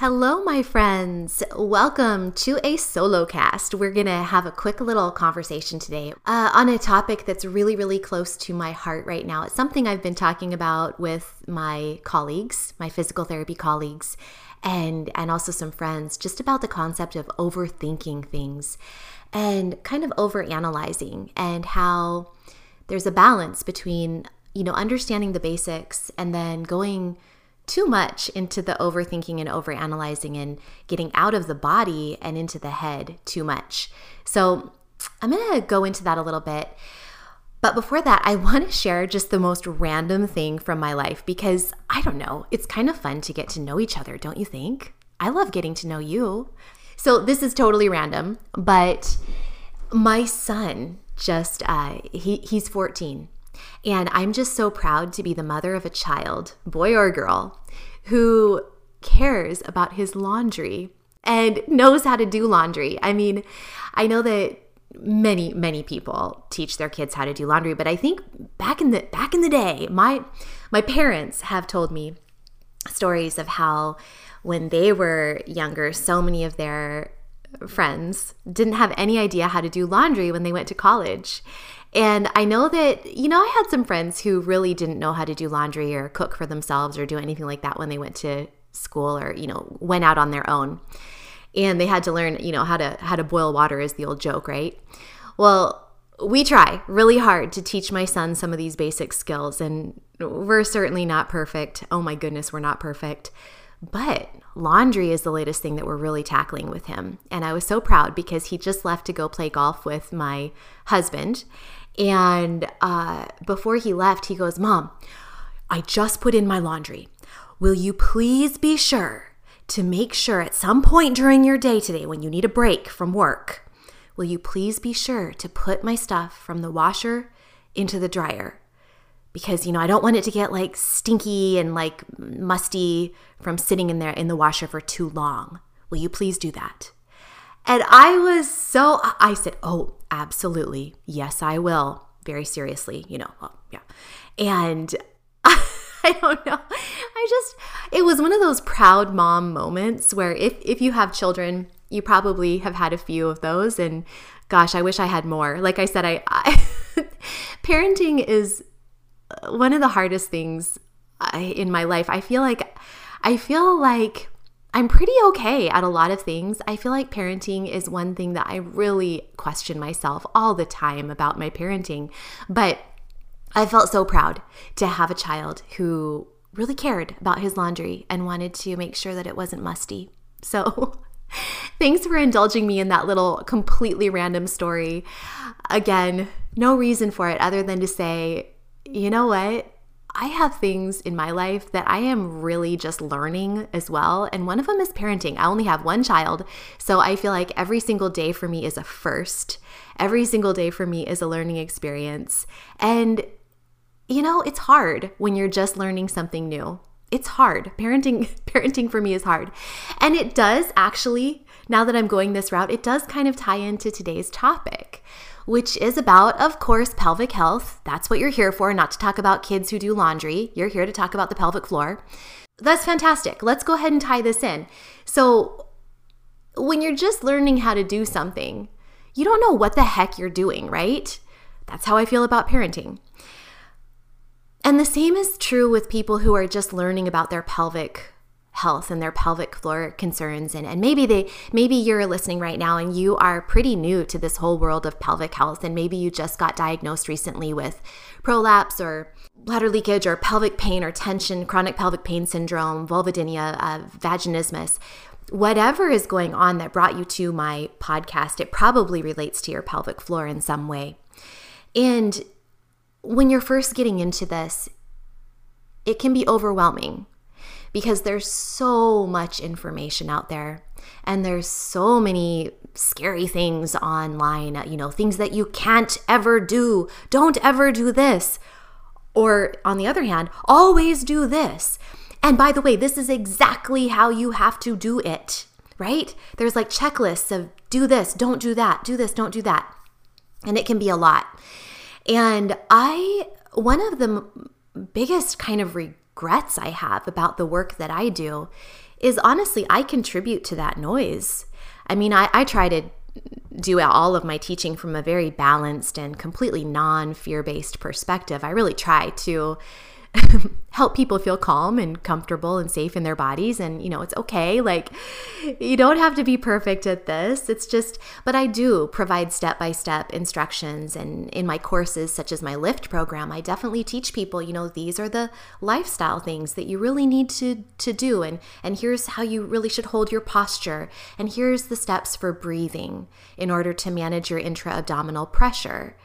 Hello, my friends. Welcome to a solo cast. We're going to have a quick little conversation today uh, on a topic that's really, really close to my heart right now. It's something I've been talking about with my colleagues, my physical therapy colleagues, and, and also some friends, just about the concept of overthinking things and kind of overanalyzing and how there's a balance between, you know, understanding the basics and then going too much into the overthinking and overanalyzing and getting out of the body and into the head too much. So, I'm going to go into that a little bit. But before that, I want to share just the most random thing from my life because I don't know, it's kind of fun to get to know each other, don't you think? I love getting to know you. So, this is totally random, but my son just, uh, he, he's 14 and I'm just so proud to be the mother of a child, boy or girl, who cares about his laundry and knows how to do laundry. I mean, I know that many many people teach their kids how to do laundry, but I think back in the back in the day, my my parents have told me stories of how when they were younger, so many of their friends didn't have any idea how to do laundry when they went to college. And I know that, you know, I had some friends who really didn't know how to do laundry or cook for themselves or do anything like that when they went to school or, you know, went out on their own. And they had to learn, you know, how to how to boil water is the old joke, right? Well, we try really hard to teach my son some of these basic skills and we're certainly not perfect. Oh my goodness, we're not perfect. But laundry is the latest thing that we're really tackling with him. And I was so proud because he just left to go play golf with my husband. And uh, before he left, he goes, Mom, I just put in my laundry. Will you please be sure to make sure at some point during your day today, when you need a break from work, will you please be sure to put my stuff from the washer into the dryer? Because, you know, I don't want it to get like stinky and like musty from sitting in there in the washer for too long. Will you please do that? And I was so, I said, Oh, absolutely. Yes, I will. Very seriously, you know, well, yeah. And I don't know. I just, it was one of those proud mom moments where if, if you have children, you probably have had a few of those. And gosh, I wish I had more. Like I said, I, I parenting is one of the hardest things in my life. I feel like, I feel like I'm pretty okay at a lot of things. I feel like parenting is one thing that I really question myself all the time about my parenting. But I felt so proud to have a child who really cared about his laundry and wanted to make sure that it wasn't musty. So, thanks for indulging me in that little completely random story. Again, no reason for it other than to say, you know what? I have things in my life that I am really just learning as well. And one of them is parenting. I only have one child. So I feel like every single day for me is a first. Every single day for me is a learning experience. And, you know, it's hard when you're just learning something new. It's hard. Parenting parenting for me is hard. And it does actually, now that I'm going this route, it does kind of tie into today's topic which is about, of course, pelvic health. That's what you're here for, not to talk about kids who do laundry. You're here to talk about the pelvic floor. That's fantastic. Let's go ahead and tie this in. So, when you're just learning how to do something, you don't know what the heck you're doing, right? That's how I feel about parenting. And the same is true with people who are just learning about their pelvic health and their pelvic floor concerns and, and maybe they maybe you're listening right now and you are pretty new to this whole world of pelvic health and maybe you just got diagnosed recently with prolapse or bladder leakage or pelvic pain or tension chronic pelvic pain syndrome vulvodynia uh, vaginismus. Whatever is going on that brought you to my podcast it probably relates to your pelvic floor in some way. And when you're first getting into this it can be overwhelming because there's so much information out there. And there's so many scary things online, you know, things that you can't ever do. Don't ever do this. Or on the other hand, always do this. And by the way, this is exactly how you have to do it, right? There's like checklists of do this, don't do that, do this, don't do that. And it can be a lot. And I, one of the biggest kind of regrets I have about the work that I do is honestly, I contribute to that noise. I mean, I, I try to do all of my teaching from a very balanced and completely non fear based perspective. I really try to help people feel calm and comfortable and safe in their bodies. And you know it's okay. Like you don't have to be perfect at this. It's just but I do provide step by step instructions. And in my courses such as my lift program I definitely teach people you know these are the lifestyle things that you really need to to do. And and here's how you really should hold your posture. And here's the steps for breathing in order to manage your intra abdominal pressure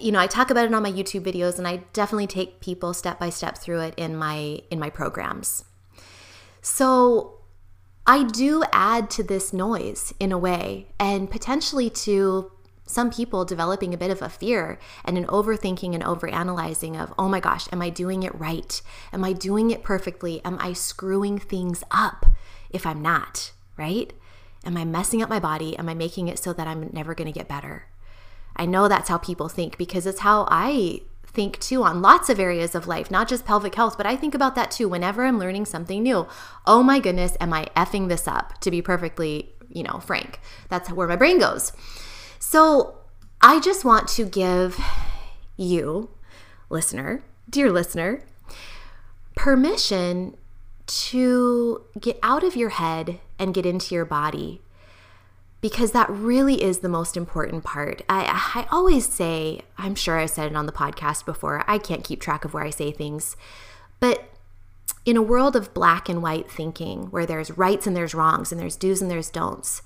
you know, I talk about it on my YouTube videos and I definitely take people step by step through it in my in my programs. So I do add to this noise in a way and potentially to some people developing a bit of a fear and an overthinking and overanalyzing of, oh my gosh, am I doing it right? Am I doing it perfectly? Am I screwing things up if I'm not, right? Am I messing up my body? Am I making it so that I'm never going to get better? I know that's how people think because it's how I think too on lots of areas of life, not just pelvic health, but I think about that too whenever I'm learning something new. Oh my goodness, am I effing this up? To be perfectly, you know, frank, that's where my brain goes. So I just want to give you, listener, dear listener, permission to get out of your head and get into your body because that really is the most important part. I, I always say, I'm sure I've said it on the podcast before, I can't keep track of where I say things, but in a world of black and white thinking where there's rights and there's wrongs and there's do's and there's don'ts,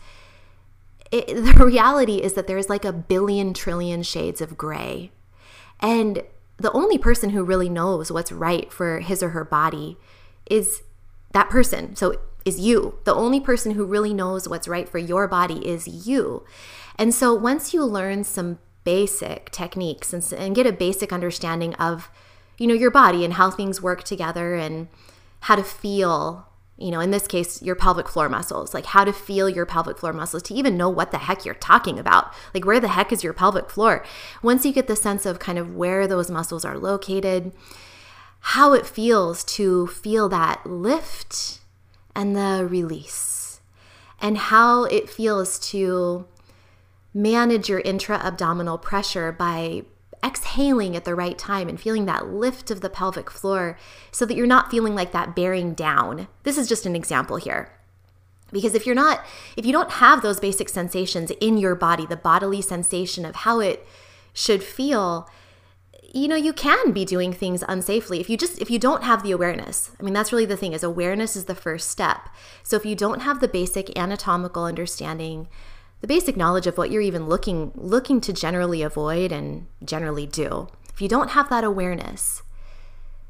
it, the reality is that there's like a billion trillion shades of gray. And the only person who really knows what's right for his or her body is that person. So is you. The only person who really knows what's right for your body is you. And so once you learn some basic techniques and, and get a basic understanding of, you know, your body and how things work together and how to feel you know, in this case, your pelvic floor muscles, like how to feel your pelvic floor muscles to even know what the heck you're talking about. Like, where the heck is your pelvic floor? Once you get the sense of kind of where those muscles are located, how it feels to feel that lift and the release, and how it feels to manage your intra abdominal pressure by exhaling at the right time and feeling that lift of the pelvic floor so that you're not feeling like that bearing down. This is just an example here. Because if you're not, if you don't have those basic sensations in your body, the bodily sensation of how it should feel, you know you can be doing things unsafely if you just if you don't have the awareness. I mean that's really the thing is awareness is the first step. So if you don't have the basic anatomical understanding the basic knowledge of what you're even looking looking to generally avoid and generally do if you don't have that awareness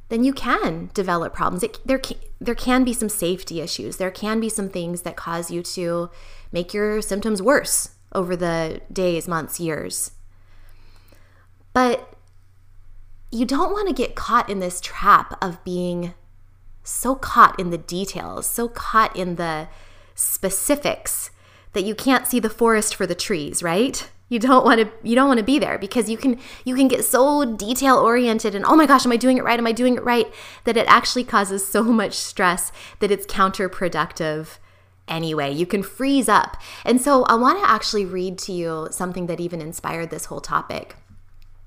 then you can develop problems. It, there can, there can be some safety issues. There can be some things that cause you to make your symptoms worse over the days months years. But you don't want to get caught in this trap of being so caught in the details, so caught in the specifics that you can't see the forest for the trees, right? You don't want to you don't want to be there because you can you can get so detail oriented and oh my gosh, am I doing it right? Am I doing it right? That it actually causes so much stress that it's counterproductive anyway. You can freeze up. And so I want to actually read to you something that even inspired this whole topic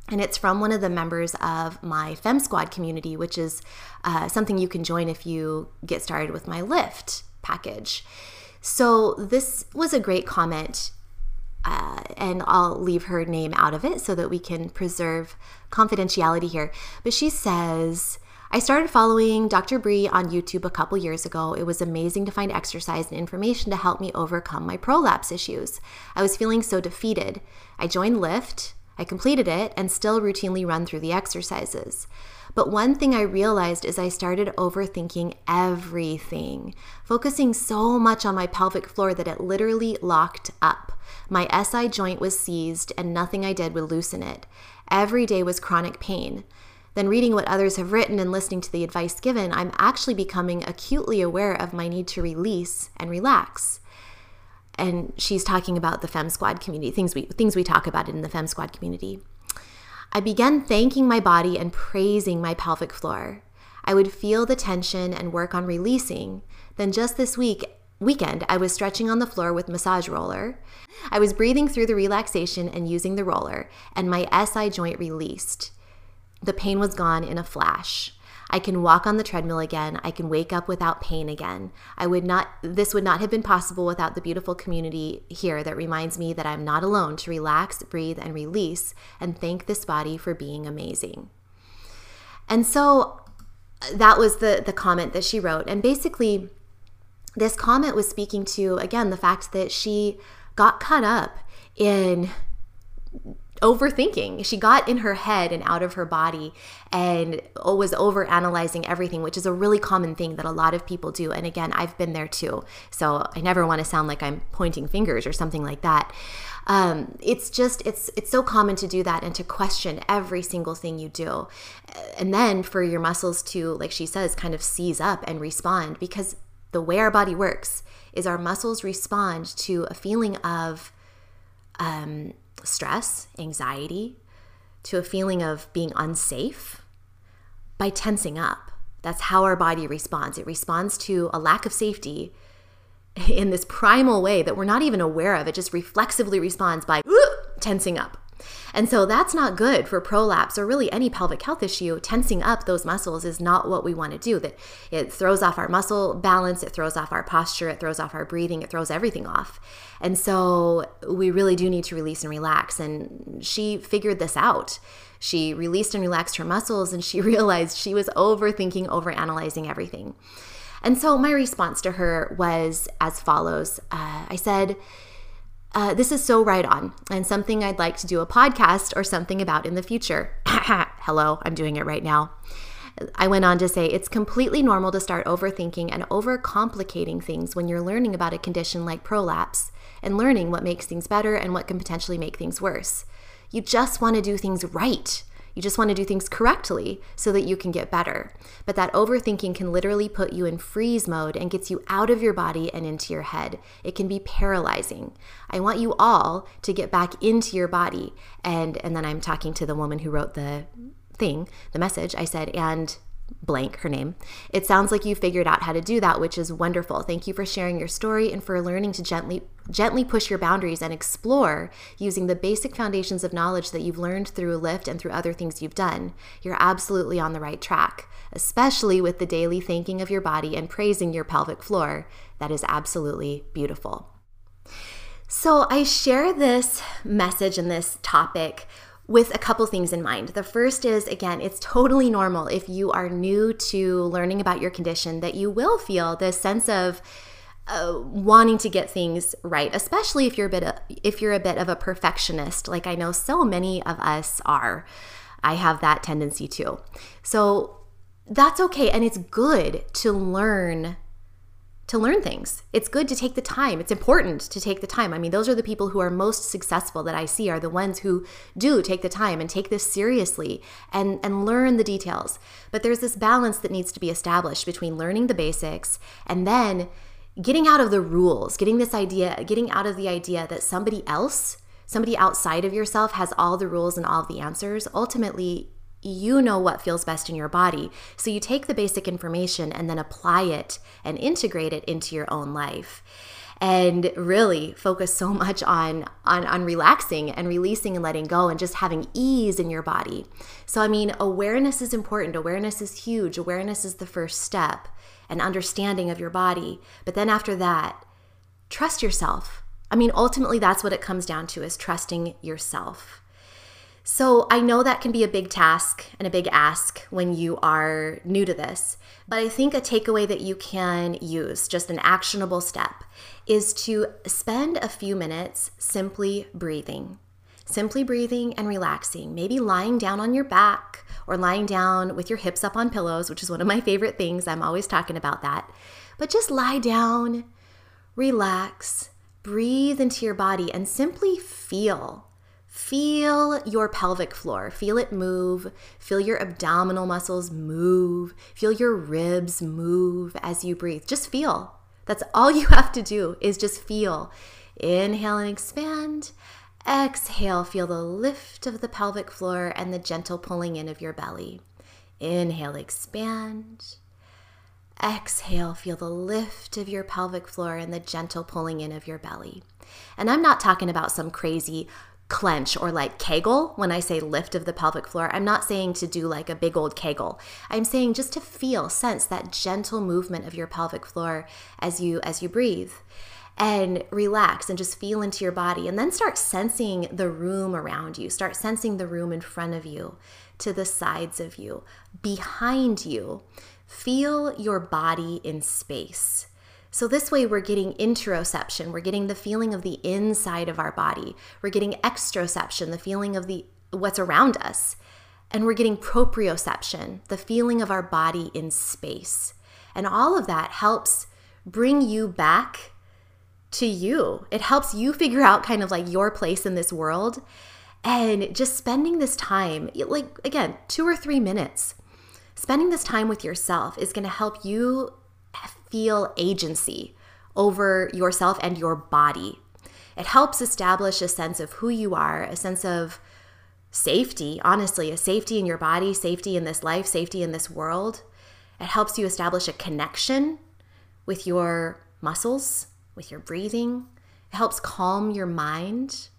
and it's from one of the members of my Fem Squad community, which is uh, something you can join if you get started with my Lift package. So, this was a great comment, uh, and I'll leave her name out of it so that we can preserve confidentiality here. But she says, I started following Dr. Bri on YouTube a couple years ago. It was amazing to find exercise and information to help me overcome my prolapse issues. I was feeling so defeated. I joined Lift I completed it and still routinely run through the exercises. But one thing I realized is I started overthinking everything, focusing so much on my pelvic floor that it literally locked up. My SI joint was seized and nothing I did would loosen it. Every day was chronic pain. Then, reading what others have written and listening to the advice given, I'm actually becoming acutely aware of my need to release and relax. And she's talking about the Fem Squad community, things we, things we talk about in the Fem Squad community. I began thanking my body and praising my pelvic floor. I would feel the tension and work on releasing. Then, just this week, weekend, I was stretching on the floor with massage roller. I was breathing through the relaxation and using the roller, and my SI joint released. The pain was gone in a flash. I can walk on the treadmill again. I can wake up without pain again. I would not this would not have been possible without the beautiful community here that reminds me that I'm not alone to relax, breathe and release and thank this body for being amazing. And so that was the the comment that she wrote and basically this comment was speaking to again the fact that she got caught up in overthinking. She got in her head and out of her body and was over analyzing everything, which is a really common thing that a lot of people do. And again, I've been there too. So I never want to sound like I'm pointing fingers or something like that. Um, it's just it's it's so common to do that and to question every single thing you do and then for your muscles to like she says kind of seize up and respond because the way our body works is our muscles respond to a feeling of um, stress, anxiety, to a feeling of being unsafe by tensing up. That's how our body responds. It responds to a lack of safety in this primal way that we're not even aware of. It just reflexively responds by tensing up. And so that's not good for prolapse or really any pelvic health issue. Tensing up those muscles is not what we want to do. That it throws off our muscle balance, it throws off our posture, it throws off our breathing, it throws everything off. And so we really do need to release and relax. And she figured this out. She released and relaxed her muscles and she realized she was overthinking, overanalyzing everything. And so my response to her was as follows uh, I said, uh, this is so right on and something I'd like to do a podcast or something about in the future. Hello, I'm doing it right now. I went on to say it's completely normal to start overthinking and overcomplicating things when you're learning about a condition like prolapse and learning what makes things better and what can potentially make things worse. You just want to do things right. You just want to do things correctly so that you can get better. But that overthinking can literally put you in freeze mode and gets you out of your body and into your head. It can be paralyzing. I want you all to get back into your body. And and then I'm talking to the woman who wrote the thing, the message. I said, and blank her name. It sounds like you figured out how to do that, which is wonderful. Thank you for sharing your story and for learning to gently gently push your boundaries and explore using the basic foundations of knowledge that you've learned through Lift and through other things you've done. You're absolutely on the right track, especially with the daily thanking of your body and praising your pelvic floor. That is absolutely beautiful. So, I share this message and this topic with a couple things in mind. The first is again, it's totally normal if you are new to learning about your condition that you will feel this sense of uh, wanting to get things right, especially if you're a bit of, if you're a bit of a perfectionist, like I know so many of us are. I have that tendency too. So that's okay and it's good to learn to learn things. It's good to take the time. It's important to take the time. I mean, those are the people who are most successful that I see are the ones who do take the time and take this seriously and and learn the details. But there's this balance that needs to be established between learning the basics and then getting out of the rules, getting this idea, getting out of the idea that somebody else, somebody outside of yourself has all the rules and all the answers. Ultimately, you know what feels best in your body. So you take the basic information and then apply it and integrate it into your own life. And really focus so much on, on on relaxing and releasing and letting go and just having ease in your body. So I mean, awareness is important. Awareness is huge. Awareness is the first step and understanding of your body. But then after that, trust yourself. I mean, ultimately that's what it comes down to is trusting yourself. So I know that can be a big task and a big ask when you are new to this, but I think a takeaway that you can use, just an actionable step, is to spend a few minutes simply breathing. simply breathing and relaxing, maybe lying down on your back or lying down with your hips up on pillows, which is one of my favorite things. I'm always talking about that. But just lie down, relax, breathe into your body, and simply feel. Feel your pelvic floor. Feel it move. Feel your abdominal muscles move. Feel your ribs move as you breathe. Just feel. That's all you have to do is just feel. Inhale and expand. Exhale, feel the lift of the pelvic floor and the gentle pulling in of your belly. Inhale, expand. Exhale, feel the lift of your pelvic floor and the gentle pulling in of your belly. And I'm not talking about some crazy clench or like kegel when I say lift of the pelvic floor. I'm not saying to do like a big old kegel. I'm saying just to feel, sense that gentle movement of your pelvic floor as you as you breathe and relax and just feel into your body and then start sensing the room around you. Start sensing the room in front of you, to the sides of you, behind you. Feel your body in space. So, this way, we're getting interoception. We're getting the feeling of the inside of our body. We're getting exteroception, the feeling of the what's around us. And we're getting proprioception, the feeling of our body in space. And all of that helps bring you back to you. It helps you figure out kind of like your place in this world. And just spending this time, like again, two or three minutes, spending this time with yourself is going to help you feel agency over yourself and your body. It helps establish a sense of who you are, a sense of safety, honestly, a safety in your body, safety in this life, safety in this world. It helps you establish a connection with your muscles, with your breathing. It helps calm your mind.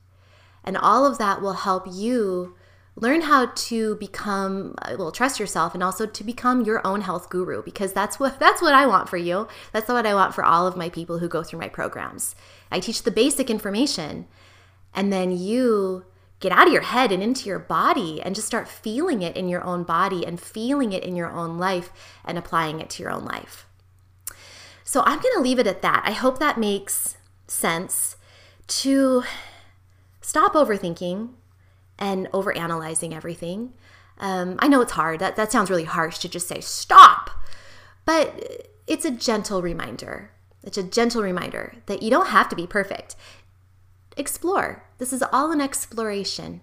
And all of that will help you learn how to become uh, well trust yourself and also to become your own health guru because that's what that's what I want for you. That's what I want for all of my people who go through my programs. I teach the basic information and then you get out of your head and into your body and just start feeling it in your own body and feeling it in your own life and applying it to your own life. So I'm going to leave it at that. I hope that makes sense to stop overthinking and overanalyzing everything. Um, I know it's hard. That, that sounds really harsh to just say stop, but it's a gentle reminder. It's a gentle reminder that you don't have to be perfect. Explore. This is all an exploration.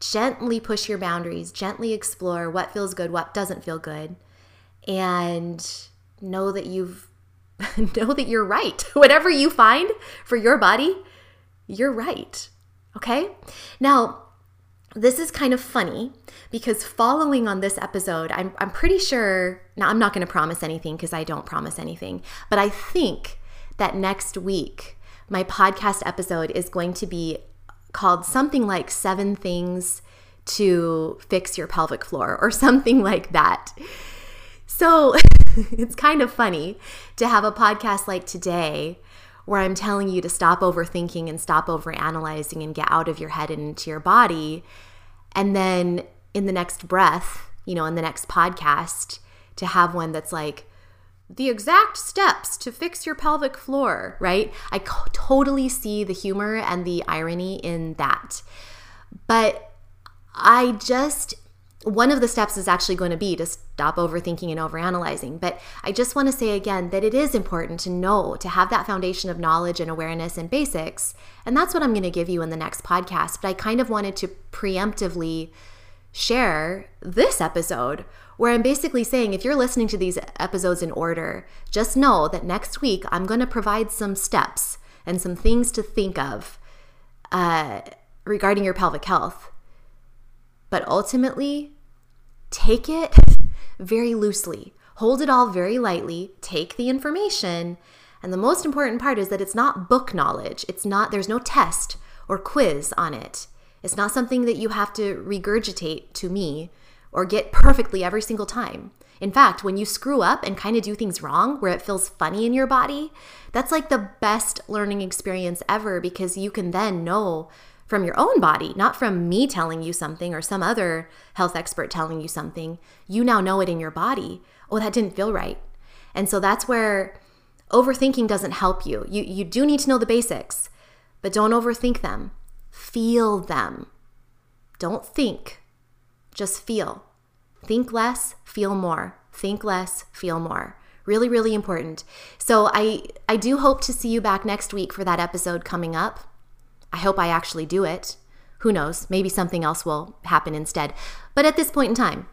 Gently push your boundaries, gently explore what feels good, what doesn't feel good, and know that you've know that you're right. Whatever you find for your body, you're right. Okay? Now, this is kind of funny because following on this episode, I'm, I'm pretty sure, now I'm not going to promise anything because I don't promise anything, but I think that next week, my podcast episode is going to be called something like Seven Things to Fix Your Pelvic Floor or something like that. So it's kind of funny to have a podcast like today where I'm telling you to stop overthinking and stop overanalyzing and get out of your head and into your body. And then in the next breath, you know, in the next podcast, to have one that's like, the exact steps to fix your pelvic floor, right? I totally see the humor and the irony in that. But I just one of the steps is actually going to be to stop overthinking and overanalyzing. But I just want to say again that it is important to know, to have that foundation of knowledge and awareness and basics. And that's what I'm going to give you in the next podcast. But I kind of wanted to preemptively share this episode where I'm basically saying if you're listening to these episodes in order, just know that next week I'm going to provide some steps and some things to think of uh, regarding your pelvic health but ultimately, take it very loosely. Hold it all very lightly. Take the information. And the most important part is that it's not book knowledge. It's not, there's no test or quiz on it. It's not something that you have to regurgitate to me or get perfectly every single time. In fact, when you screw up and kind of do things wrong where it feels funny in your body, that's like the best learning experience ever because you can then know from your own body, not from me telling you something or some other health expert telling you something. You now know it in your body. Oh, that didn't feel right. And so that's where overthinking doesn't help you. You you do need to know the basics, but don't overthink them. Feel them. Don't think, just feel. Think less, feel more. Think less, feel more. Really, really important. So I I do hope to see you back next week for that episode coming up. I hope I actually do it. Who knows? Maybe something else will happen instead. But at this point in time,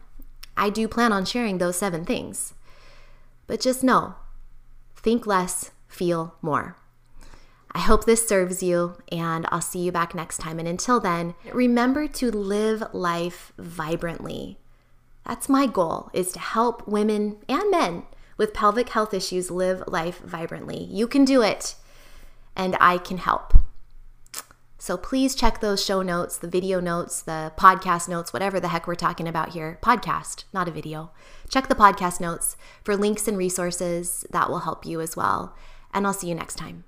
I do plan on sharing those seven things. But just know think less, feel more. I hope this serves you, and I'll see you back next time. And until then, remember to live life vibrantly. That's my goal is to help women and men with pelvic health issues live life vibrantly. You can do it, and I can help. So please check those show notes, the video notes, the podcast notes, whatever the heck we're talking about here. Podcast, not a video. Check the podcast notes for links and resources that will help you as well. And I'll see you next time.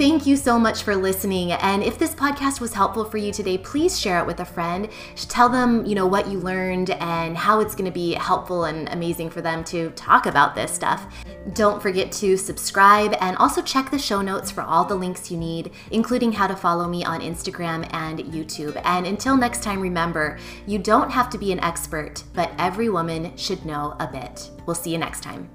Thank you so much for listening. And if this podcast was helpful for you today, please share it with a friend. Tell them, you know, what you learned and how it's going to be helpful and amazing for them to talk about this stuff. Don't forget to subscribe and also check the show notes for all the links you need, including how to follow me on Instagram and YouTube. And until next time, remember, you don't have to be an expert, but every woman should know a bit. We'll see you next time.